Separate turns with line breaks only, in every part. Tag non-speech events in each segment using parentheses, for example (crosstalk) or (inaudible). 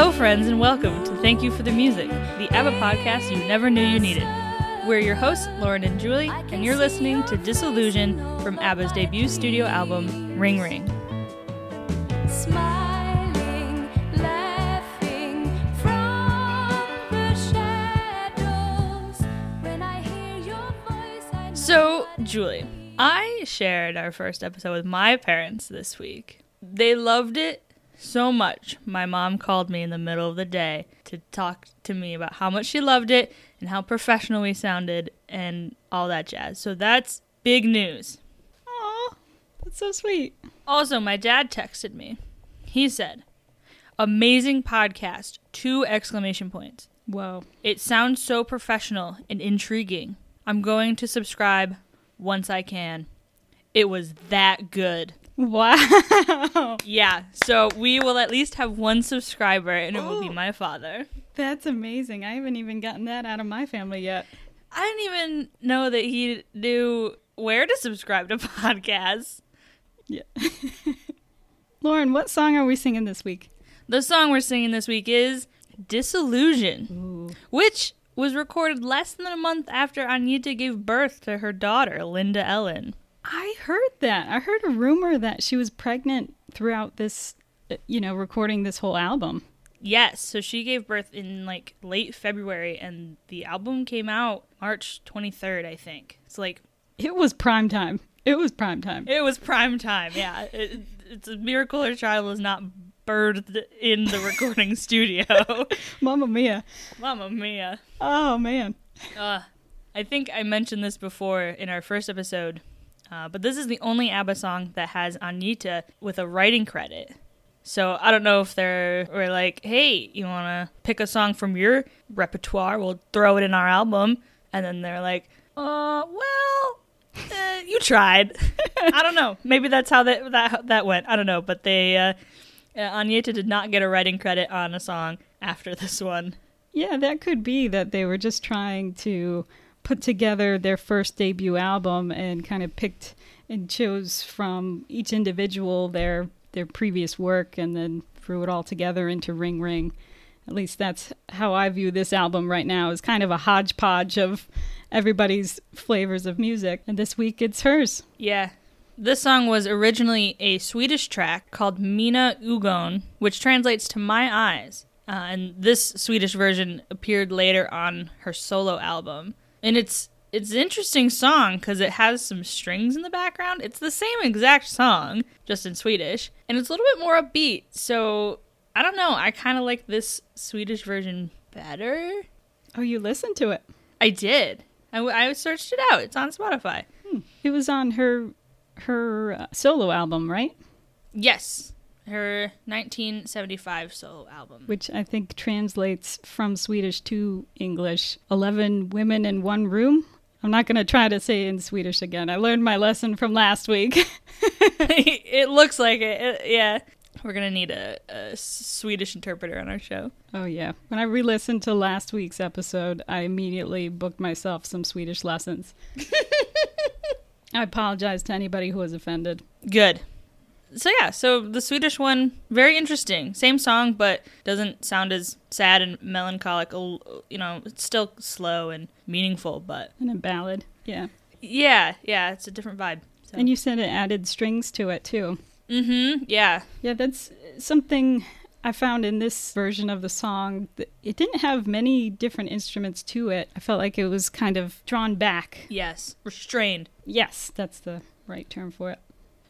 Hello, friends, and welcome to Thank You for the Music, the ABBA podcast you never knew you needed. We're your hosts, Lauren and Julie, and you're listening to Disillusion from ABBA's debut studio album, Ring Ring.
Smiling, laughing from the shadows. When I hear your voice, I know
So, Julie, I shared our first episode with my parents this week. They loved it so much. My mom called me in the middle of the day to talk to me about how much she loved it and how professional we sounded and all that jazz. So, that's big news.
Aw, that's so sweet.
Also, my dad texted me. He said, "Amazing podcast!" Two exclamation points.
Whoa.
It sounds so professional and intriguing. I'm going to subscribe once I can. It was that good.
Wow. (laughs)
Yeah, so we will at least have one subscriber, and it will be
Oh.
my father.
That's amazing. I haven't even gotten that out of my family yet.
I didn't even know that he knew where to subscribe to (laughs) podcasts.
Yeah. (laughs) Lauren, what song are we singing this week?
The song we're singing this week is Disillusion.
Ooh.
which was recorded less than a month after Agnetha gave birth to her daughter, Linda Ellen.
I heard that. I heard a rumor that she was pregnant throughout this, you know, recording this whole album.
Yes, so she gave birth in like late February, and the album came out March 23rd, I think. It's like,
It was prime time. It was prime time.
it was prime time, yeah. It, it's a miracle her child was not birthed in the recording (laughs) studio. (laughs)
Mamma mia.
Mamma mia.
Oh, man.
Uh, I think I mentioned this before in our first episode, uh, but this is the only ABBA song that has Agnetha with a writing credit. So I don't know if they're were like, hey, you want to pick a song from your repertoire? We'll throw it in our album. And then they're like, uh, well, uh, you tried. (laughs) I don't know. Maybe that's how that that that went. I don't know. But they, uh, uh, Agnetha did not get a writing credit on a song after this one.
Yeah, that could be that they were just trying to put together their first debut album and kind of picked and chose from each individual their their previous work and then threw it all together into Ring Ring. At least that's how I view this album right now is kind of a hodgepodge of everybody's flavors of music. And this week it's hers.
Yeah. This song was originally a Swedish track called Mina ögon, which translates to My Eyes. Uh, and this Swedish version appeared later on her solo album. And it's it's an interesting song because it has some strings in the background. It's the same exact song, just in Swedish, and it's a little bit more upbeat. So I don't know. I kind of like this Swedish version better.
Oh, you listened to it.
I did. I, I searched it out. It's on Spotify.
It was on her her uh, solo album, right?
Yes, her 1975 solo album.
which I think translates from Swedish to English 11 women in one room. I'm not going to try to say it in Swedish again. I learned my lesson from last week. (laughs)
it looks like it. It- Yeah. We're going to need a, a Swedish interpreter on our show.
oh, yeah. When I re listened to last week's episode, I immediately booked myself some Swedish lessons. (laughs) I apologize to anybody who was offended.
Good. So, yeah, so the Swedish one, very interesting. Same song, but doesn't sound as sad and melancholic. You know, it's still slow and meaningful, but
And a ballad. Yeah.
yeah, yeah, it's a different vibe. So.
And you said it added strings to it, too.
mm-hmm, yeah.
Yeah, that's something I found in this version of the song. It didn't have many different instruments to it. I felt like it was kind of drawn back.
Yes, restrained.
Yes, that's the right term for it.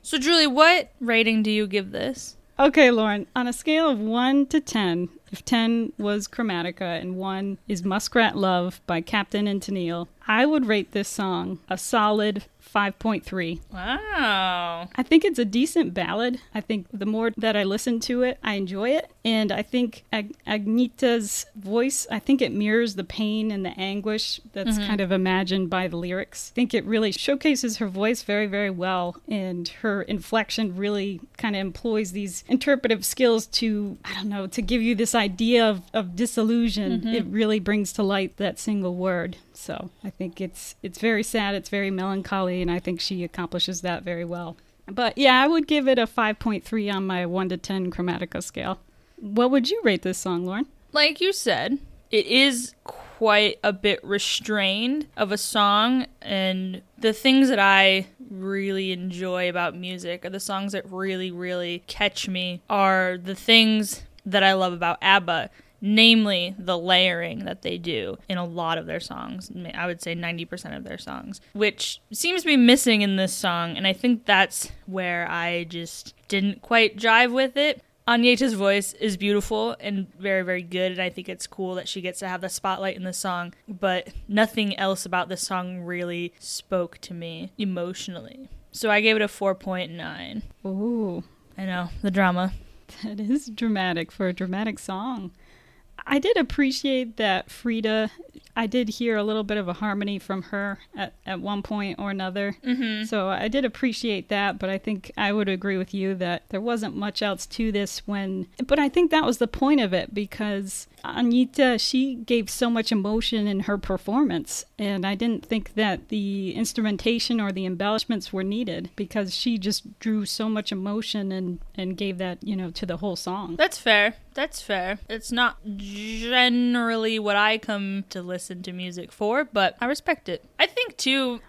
So, Julie, what rating do you give this?
Okay, Lauren, on a scale of 1 to 10, if 10 was Chromatica and 1 is Muskrat Love by Captain and Tennille, I would rate this song a solid 5.3.
Wow.
I think it's a decent ballad. I think the more that I listen to it, I enjoy it. And I think Ag- Agnetha's voice, I think it mirrors the pain and the anguish that's mm-hmm. kind of imagined by the lyrics. I think it really showcases her voice very, very well. And her inflection really kind of employs these interpretive skills to, I don't know, to give you this idea of, of disillusion. Mm-hmm. It really brings to light that single word. So I think it's it's very sad, it's very melancholy, and I think she accomplishes that very well. But yeah, I would give it a 5.3 on my 1 to 10 Chromatica scale. What would you rate this song, Lauren?
like you said, it is quite a bit restrained of a song, and the things that I really enjoy about music, or the songs that really, really catch me, are the things that I love about ABBA. Namely, the layering that they do in a lot of their songs. I would say 90% of their songs, which seems to be missing in this song. And I think that's where I just didn't quite jive with it. Agnetha's voice is beautiful and very, very good, and I think it's cool that she gets to have the spotlight in the song, but nothing else about the song really spoke to me emotionally. So I gave it a 4.9.
Ooh,
I know, the drama.
that is dramatic for a dramatic song. I did appreciate that Frida. I did hear a little bit of a harmony from her at, at one point or another.
Mm-hmm.
So I did appreciate that, but I think I would agree with you that there wasn't much else to this when. But I think that was the point of it because Agnetha, she gave so much emotion in her performance, and I didn't think that the instrumentation or the embellishments were needed because she just drew so much emotion and, and gave that, you know, to the whole song.
That's fair. That's fair. It's not generally what I come to listen to music for, but I respect it. I think too,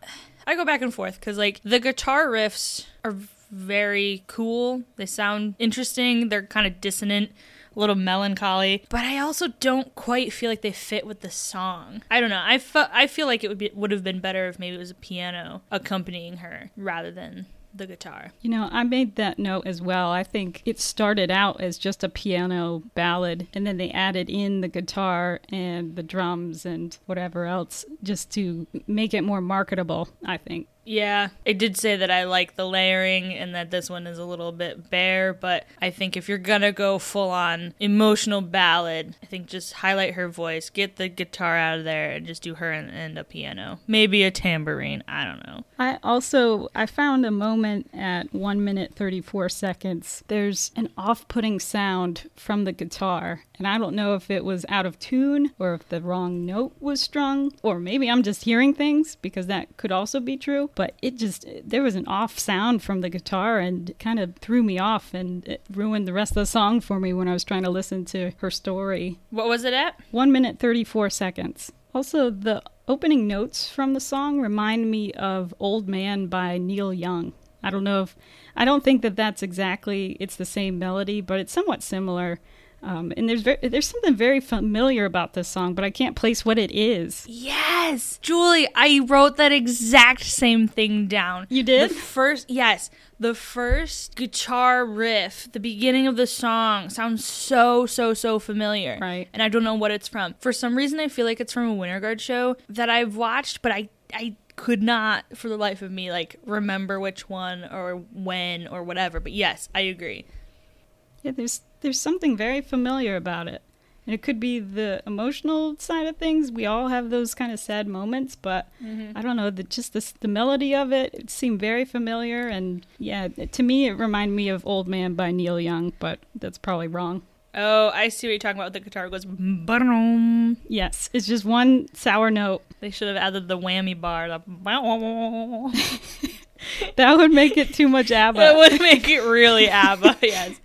I go back and forth because like the guitar riffs are very cool. They sound interesting. They're kind of dissonant, a little melancholy, but I also don't quite feel like they fit with the song. I don't know. I fe- I feel like it would be would have been better if maybe it was a piano accompanying her rather than the guitar.
You know, I made that note as well. I think it started out as just a piano ballad, and then they added in the guitar and the drums and whatever else just to make it more marketable, I think.
Yeah, I did say that I like the layering and that this one is a little bit bare, but I think if you're gonna go full on emotional ballad, I think just highlight her voice, get the guitar out of there, and just do her and, and a piano. Maybe a tambourine. I don't know.
I also I found a moment at 1 minute 34 seconds. There's an off-putting sound from the guitar, and I don't know if it was out of tune or if the wrong note was strung, or maybe I'm just hearing things because that could also be true, but it just there was an off sound from the guitar and it kind of threw me off and it ruined the rest of the song for me when I was trying to listen to her story.
What was it at?
1 minute 34 seconds. Also, the opening notes from the song remind me of Old Man by Neil Young. I don't know if, I don't think that that's exactly, it's the same melody, but it's somewhat similar. Um, and there's very, there's something very familiar about this song, but I can't place what it is.
Yes, Julie, I wrote that exact same thing down.
You did?
The first, yes, the first guitar riff, the beginning of the song sounds so, so, so familiar.
Right.
And I don't know what it's from. For some reason, I feel like it's from a Winter Guard show that I've watched, but I, I could not, for the life of me, like remember which one or when or whatever. But yes, I agree.
Yeah, there's there's something very familiar about it. And it could be the emotional side of things. We all have those kind of sad moments, but mm-hmm. I don't know, the just the, the melody of it, it seemed very familiar and yeah, to me it reminded me of Old Man by Neil Young, but that's probably wrong.
Oh, I see what you're talking about. The guitar goes.
Yes, it's just one sour note.
They should have added the whammy bar. The (laughs)
That would make it too much (laughs) ABBA.
that would make it really ABBA. (laughs) yes.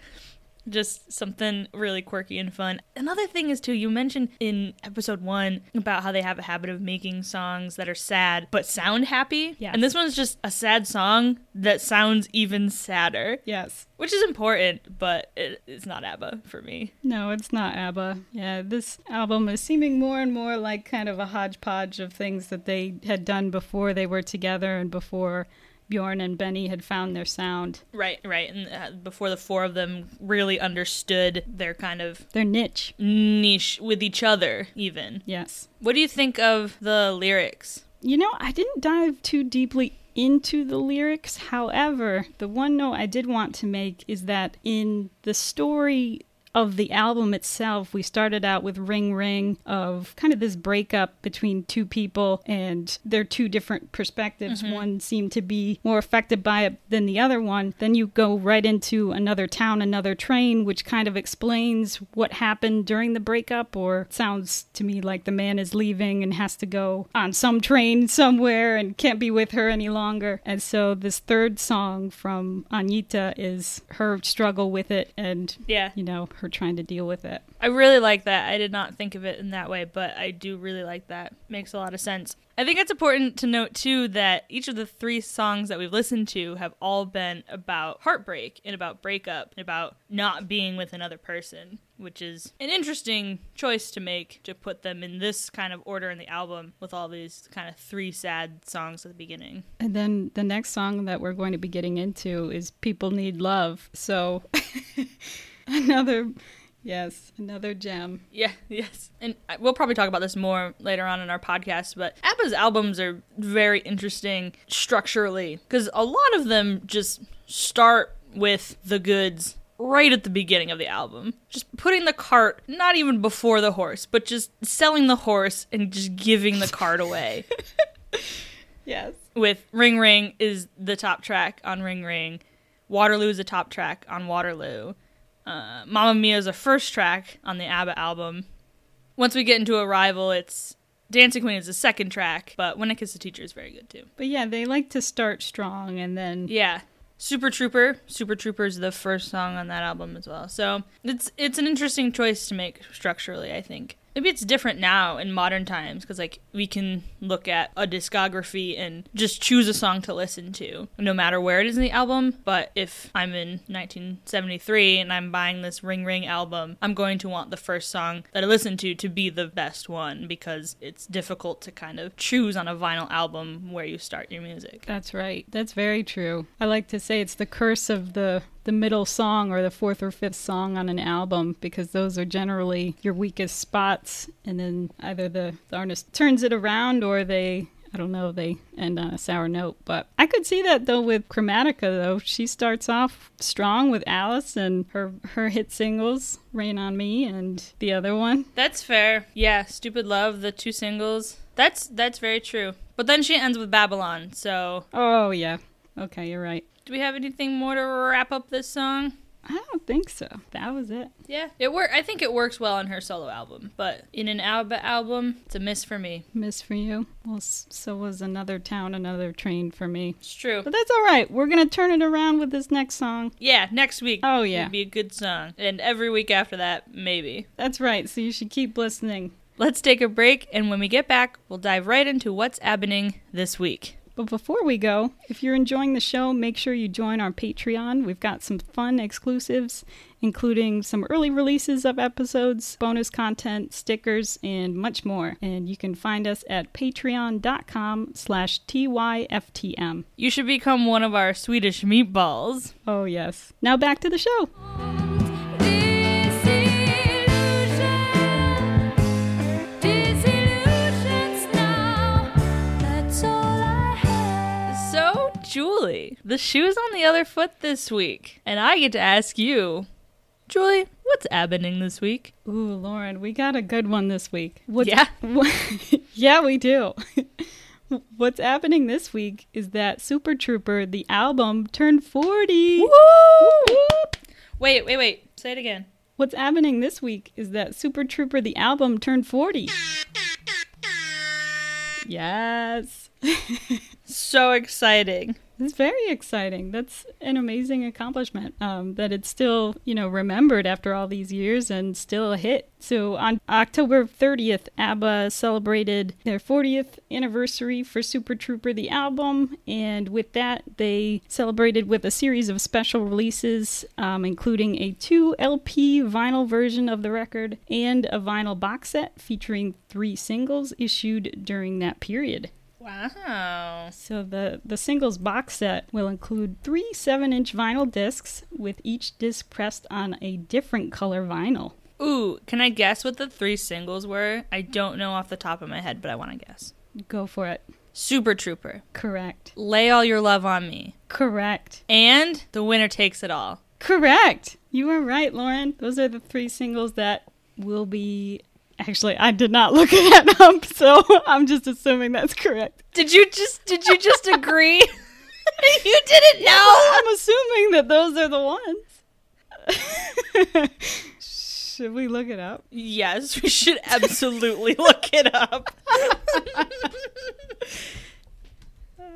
Just something really quirky and fun. Another thing is too, you mentioned in episode one about how they have a habit of making songs that are sad but sound happy.
Yes.
And this one's just a sad song that sounds even sadder,
yes.
which is important, but it, it's not ABBA for me.
No, it's not ABBA. Yeah, this album is seeming more and more like kind of a hodgepodge of things that they had done before they were together and before Bjorn and Benny had found their sound,
Right, right. And uh, before the four of them really understood their kind of
their niche.
niche with each other, even.
Yes.
What do you think of the lyrics?
You know, I didn't dive too deeply into the lyrics. However, the one note I did want to make is that in the story of the album itself, we started out with Ring Ring of kind of this breakup between two people and their two different perspectives. Mm-hmm. One seemed to be more affected by it than the other one. Then you go right into another town, another train, which kind of explains what happened during the breakup, or sounds to me like the man is leaving and has to go on some train somewhere and can't be with her any longer. And so this third song from Agnetha is her struggle with it and
Yeah.
you know her trying to deal with it.
I really like that. I did not think of it in that way, but I do really like that. Makes a lot of sense. I think it's important to note too that each of the three songs that we've listened to have all been about heartbreak and about breakup and about not being with another person, which is an interesting choice to make to put them in this kind of order in the album with all these kind of three sad songs at the beginning.
And then the next song that we're going to be getting into is People Need Love. So (laughs) another yes, another gem.
Yeah, yes. And we'll probably talk about this more later on in our podcast, but ABBA's albums are very interesting structurally because a lot of them just start with the goods right at the beginning of the album. Just putting the cart not even before the horse, but just selling the horse and just giving the cart away. (laughs)
Yes.
with Ring Ring is the top track on Ring Ring. Waterloo is the top track on Waterloo. Uh, Mamma Mia is the first track on the ABBA album. Once we get into Arrival, it's Dancing Queen is the second track, but When I Kiss the Teacher is very good too.
But yeah, they like to start strong and then
Yeah. Super Trooper. Super Trooper is the first song on that album as well. So it's it's an interesting choice to make structurally, I think. Maybe it's different now in modern times because like we can look at a discography and just choose a song to listen to, no matter where it is in the album. But if I'm in 1973 and I'm buying this Ring Ring album, I'm going to want the first song that I listen to to be the best one because it's difficult to kind of choose on a vinyl album where you start your music.
That's right. That's very true. I like to say it's the curse of the the middle song or the fourth or fifth song on an album because those are generally your weakest spots and then either the, the artist turns it around or they I don't know, they end on a sour note. But I could see that though with Chromatica though. She starts off strong with Alice and her her hit singles, Rain on Me and the other one.
That's fair. Yeah, Stupid Love, the two singles. That's that's very true. But then she ends with Babylon. So,
Oh yeah. Okay, you're right.
Do we have anything more to wrap up this song?
I don't think so. That was it.
Yeah, it work. I think it works well on her solo album, but in an album, it's a miss for me.
Miss for you. Well, so was another town, another train for me.
It's true.
But that's all right. We're gonna turn it around with this next song.
Yeah, next week.
Oh yeah,
be a good song, and every week after that, maybe.
that's right. So you should keep listening.
Let's take a break, and when we get back, we'll dive right into what's happening this week.
But before we go, if you're enjoying the show, make sure you join our Patreon. We've got some fun exclusives, including some early releases of episodes, bonus content, stickers, and much more. And you can find us at patreon.com slash TYFTM.
You should become one of our Swedish meatballs.
Oh, yes. Now back to the show.
Julie, the shoe's on the other foot this week, and I get to ask you, Julie, what's happening this week?
Ooh, Lauren, we got a good one this week. What's,
Yeah? (laughs)
yeah, we do. (laughs) What's happening this week is that Super Trooper, the album, turned 40.
Woo! Wait, wait, wait. Say it again.
What's happening this week is that Super Trooper, the album, turned 40. (laughs) Yes.
So exciting.
It's very exciting. That's an amazing accomplishment. Um, that it's still, you know, remembered after all these years and still a hit. So on October 30th, ABBA celebrated their 40th anniversary for Super Trooper the album, and with that, they celebrated with a series of special releases, um, including a two LP vinyl version of the record and a vinyl box set featuring three singles issued during that period.
Wow.
So the the singles box set will include three seven-inch vinyl discs, with each disc pressed on a different color vinyl.
Ooh, can I guess what the three singles were? I don't know off the top of my head, but I want to guess.
Go for it.
Super Trooper.
Correct.
Lay all your love on me.
Correct.
And The Winner Takes It All.
Correct. You are right, Lauren. Those are the three singles that will be. Actually, I did not look (laughs) that up, so I'm just assuming that's correct.
Did you just did you just agree? (laughs) you didn't know.
I'm assuming that those are the ones. (laughs) Should we look it up?
Yes, we should absolutely look it up.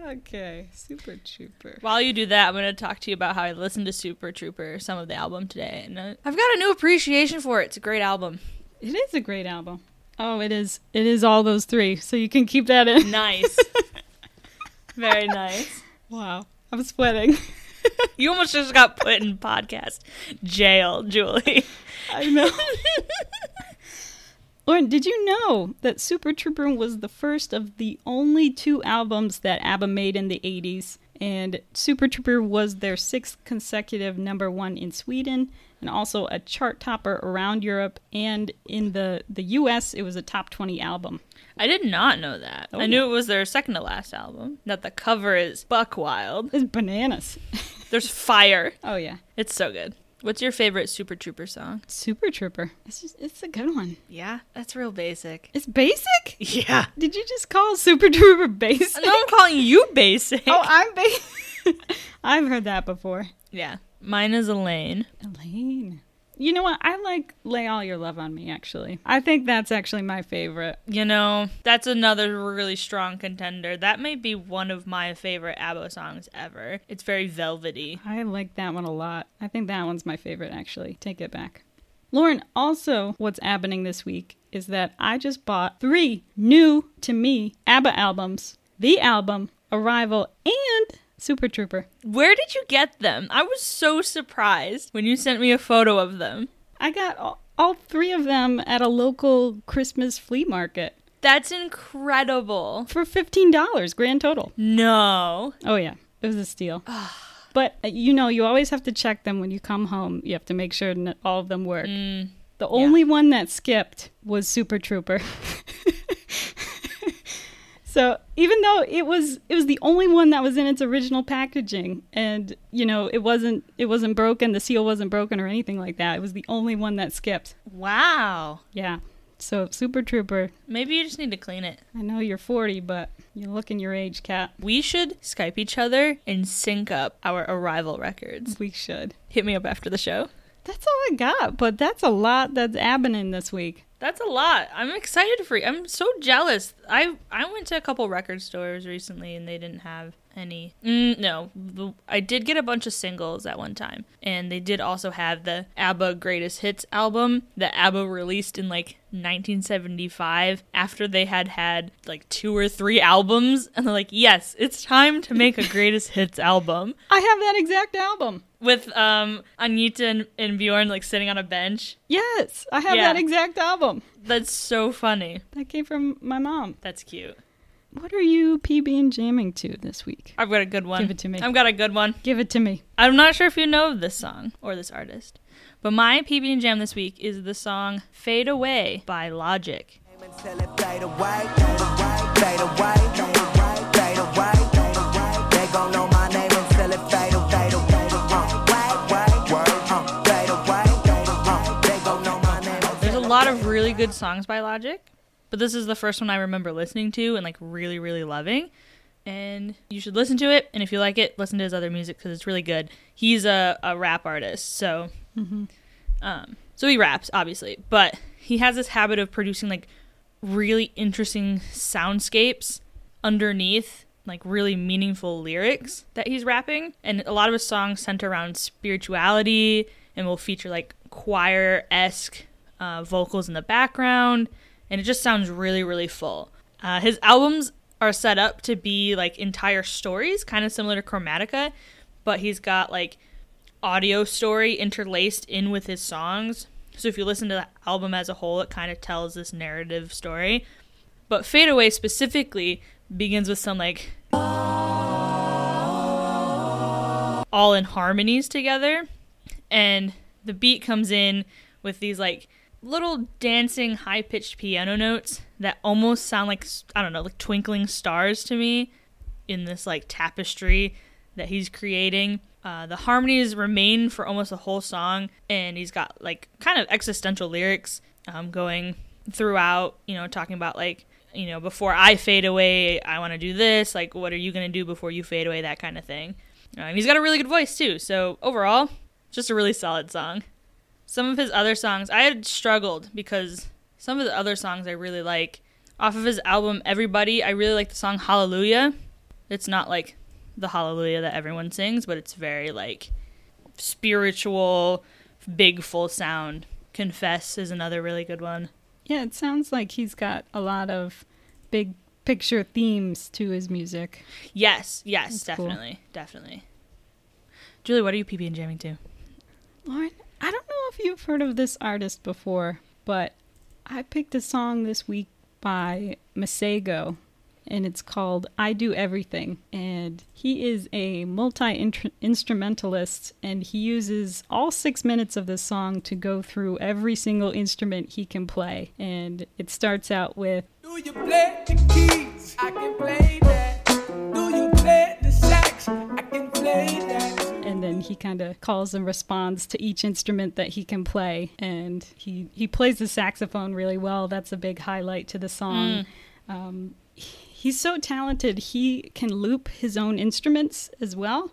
Okay, Super Trooper.
While you do that, I'm going to talk to you about how I listened to Super Trooper, some of the album today, and uh, I've got a new appreciation for it. It's a great album.
It is a great album. Oh, it is. It is all those three. So you can keep that in.
Nice. (laughs) Very nice.
Wow, I'm sweating. (laughs)
You almost just got put in podcast jail, Julie.
I know. (laughs) Lauren, did you know that Super Trooper was the first of the only two albums that ABBA made in the 80s? And Super Trooper was their sixth consecutive number one in Sweden and also a chart topper around Europe. And in the, the US, it was a top 20 album.
I did not know that.
Oh,
I knew it was their second to last album. That the cover is buck wild.
It's bananas.
There's fire. (laughs)
oh, yeah.
It's so good. What's your favorite Super Trooper song?
Super Trooper. It's, just, it's a good one.
Yeah, that's real basic.
It's basic?
Yeah.
Did you just call Super Trooper basic?
No, I'm calling you basic.
Oh, I'm basic. (laughs) I've heard that before.
yeah. Mine is Elaine.
Elaine. You know what? I like Lay All Your Love on Me, actually. I think that's actually my favorite.
You know, that's another really strong contender. That may be one of my favorite ABBA songs ever. It's very velvety.
I like that one a lot. I think that one's my favorite, actually. Take it back. Lauren, also, what's happening this week is that I just bought three new to me ABBA albums The Album, Arrival, and Super Trooper.
Where did you get them? I was so surprised when you sent me a photo of them.
I got all, all three of them at a local Christmas flea market
That's incredible.
for $15 grand total.
No.
Oh yeah, it was a steal. but uh, you know, you always have to check them when you come home. You have to make sure that all of them work.
Mm,
The only one that skipped was Super Trooper. (laughs) so even though it was it was the only one that was in its original packaging, and you know it wasn't it wasn't broken, the seal wasn't broken or anything like that. It was the only one that skipped.
wow.
Yeah. So Super Trooper.
Maybe you just need to clean it.
I know you're 40, but you're looking your age, cat.
We should Skype each other and sync up our arrival records.
We should.
Hit me up after the show.
That's all I got, but that's a lot that's happening this week.
That's a lot. I'm excited for you. I'm so jealous. I I went to a couple record stores recently and they didn't have any. Mm, no, I did get a bunch of singles at one time, and they did also have the ABBA Greatest Hits album that ABBA released in like 1975 after they had had like two or three albums, and they're like, "Yes, it's time to make a Greatest Hits album."
I have that exact album.
With um Agnetha and, and Bjorn like sitting on a bench.
Yes, I have
Yeah.
that exact album.
That's so funny.
That came from my mom.
That's cute.
What are you PB and jamming to this week?
I've got a good one.
Give it to me.
I've got a good one.
Give it to me.
I'm not sure if you know this song or this artist, but my PB and Jam this week is the song "Fade Away" by Logic. Lot of really good songs by Logic, but this is the first one I remember listening to and like really, really loving. And you should listen to it. And if you like it, listen to his other music because it's really good. He's a, a rap artist, so um, so he raps obviously, but he has this habit of producing like really interesting soundscapes underneath like really meaningful lyrics that he's rapping and a lot of his songs center around spirituality and will feature like choir-esque uh, vocals in the background and it just sounds really really full uh, his albums are set up to be like entire stories kind of similar to chromatica but he's got like audio story interlaced in with his songs. So if you listen to the album as a whole, it kind of tells this narrative story. But Fade Away specifically begins with some like all in harmonies together. And the beat comes in with these like little dancing high pitched piano notes that almost sound like I don't know, like twinkling stars to me in this like tapestry that he's creating. Uh, the harmonies remain for almost the whole song, and he's got like kind of existential lyrics um, going throughout. You know, talking about like you know before I fade away, I want to do this. Like, what are you gonna do before you fade away? That kind of thing. Uh, and he's got a really good voice too. So overall, just a really solid song. Some of his other songs, I had struggled because some of the other songs I really like. Off of his album Everybody, I really like the song Hallelujah. It's not like the hallelujah that everyone sings, but it's very like spiritual, big full sound. Confess is another really good one.
Yeah, it sounds like he's got a lot of big picture themes to his music.
Yes, yes,
That's cool.
definitely, definitely. Julie, what are you PB and jamming to?
Lauren, I don't know if you've heard of this artist before, but I picked a song this week by Masego, and it's called I Do Everything. And he is a multi instrumentalist, and he uses all six minutes of this song to go through every single instrument he can play. And it starts out with
Do you play the keys? I can play
kind of calls and responds to each instrument that he can play. And he he plays the saxophone really well. That's a big highlight to the song. Um, he's so talented he can loop his own instruments as well.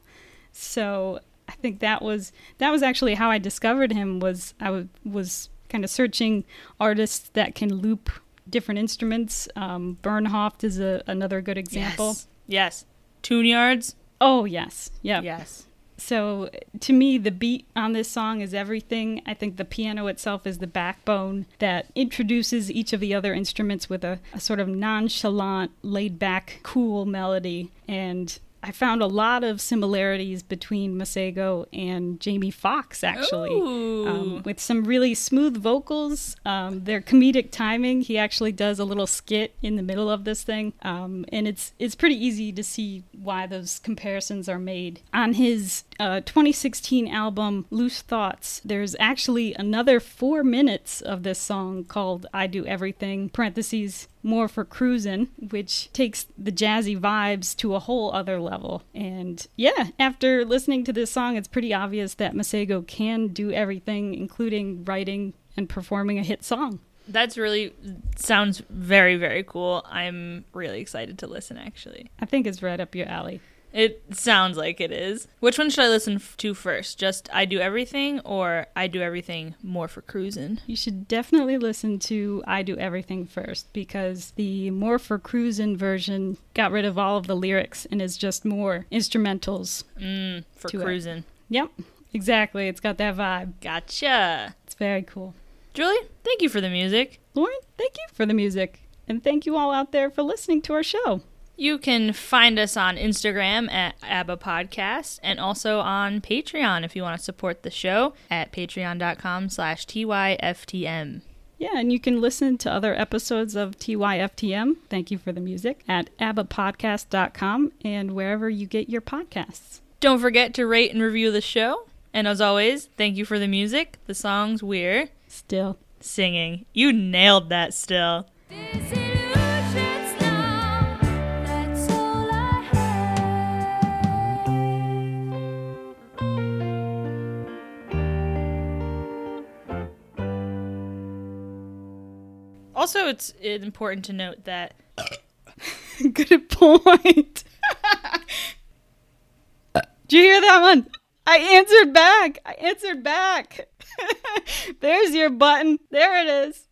So i think that was that was actually how i discovered him was i w- was kind of searching artists that can loop different instruments. Um, bernhoft is a, another good example.
Yes. Yes. Tune yards?
oh yes. Yeah
Yes.
So to me, the beat on this song is everything. I think the piano itself is the backbone that introduces each of the other instruments with a, a sort of nonchalant, laid back, cool melody. And I found a lot of similarities between Masego and Jamie Foxx, actually, um, with some really smooth vocals. Um, their comedic timing. He actually does a little skit in the middle of this thing, um, and it's it's pretty easy to see why those comparisons are made. On his uh, 2016 album Loose Thoughts, there's actually another four minutes of this song called "I Do Everything." Parentheses more for cruising, which takes the jazzy vibes to a whole other level. And yeah, after listening to this song, it's pretty obvious that Masego can do everything, including writing and performing a hit song.
That's really sounds very, very cool. I'm really excited to listen actually.
I think it's right up your alley.
It sounds like it is. Which one should I listen to first? Just I do everything or I do everything more for cruising?
You should definitely listen to I Do Everything first because the More for Cruisin' version got rid of all of the lyrics and is just more instrumentals.
Mm, for
it.
cruising.
Yep, exactly. It's got that vibe.
Gotcha.
It's very cool.
Julie, thank you for the music.
Lauren, thank you for the music. And thank you all out there for listening to our show.
You can find us on Instagram at ABBA Podcast and also on Patreon if you want to support the show at patreon.com slash TYFTM.
Yeah, and you can listen to other episodes of TYFTM. Thank you for the music at abbapodcast.com and wherever you get your podcasts.
Don't forget to rate and review the show. And as always, thank you for the music, the songs we're
Still.
singing. You nailed that still. Also, it's important to note that (laughs)
Good point. (laughs) Did you hear that one? I answered back. I answered back. (laughs) There's your button. There it is.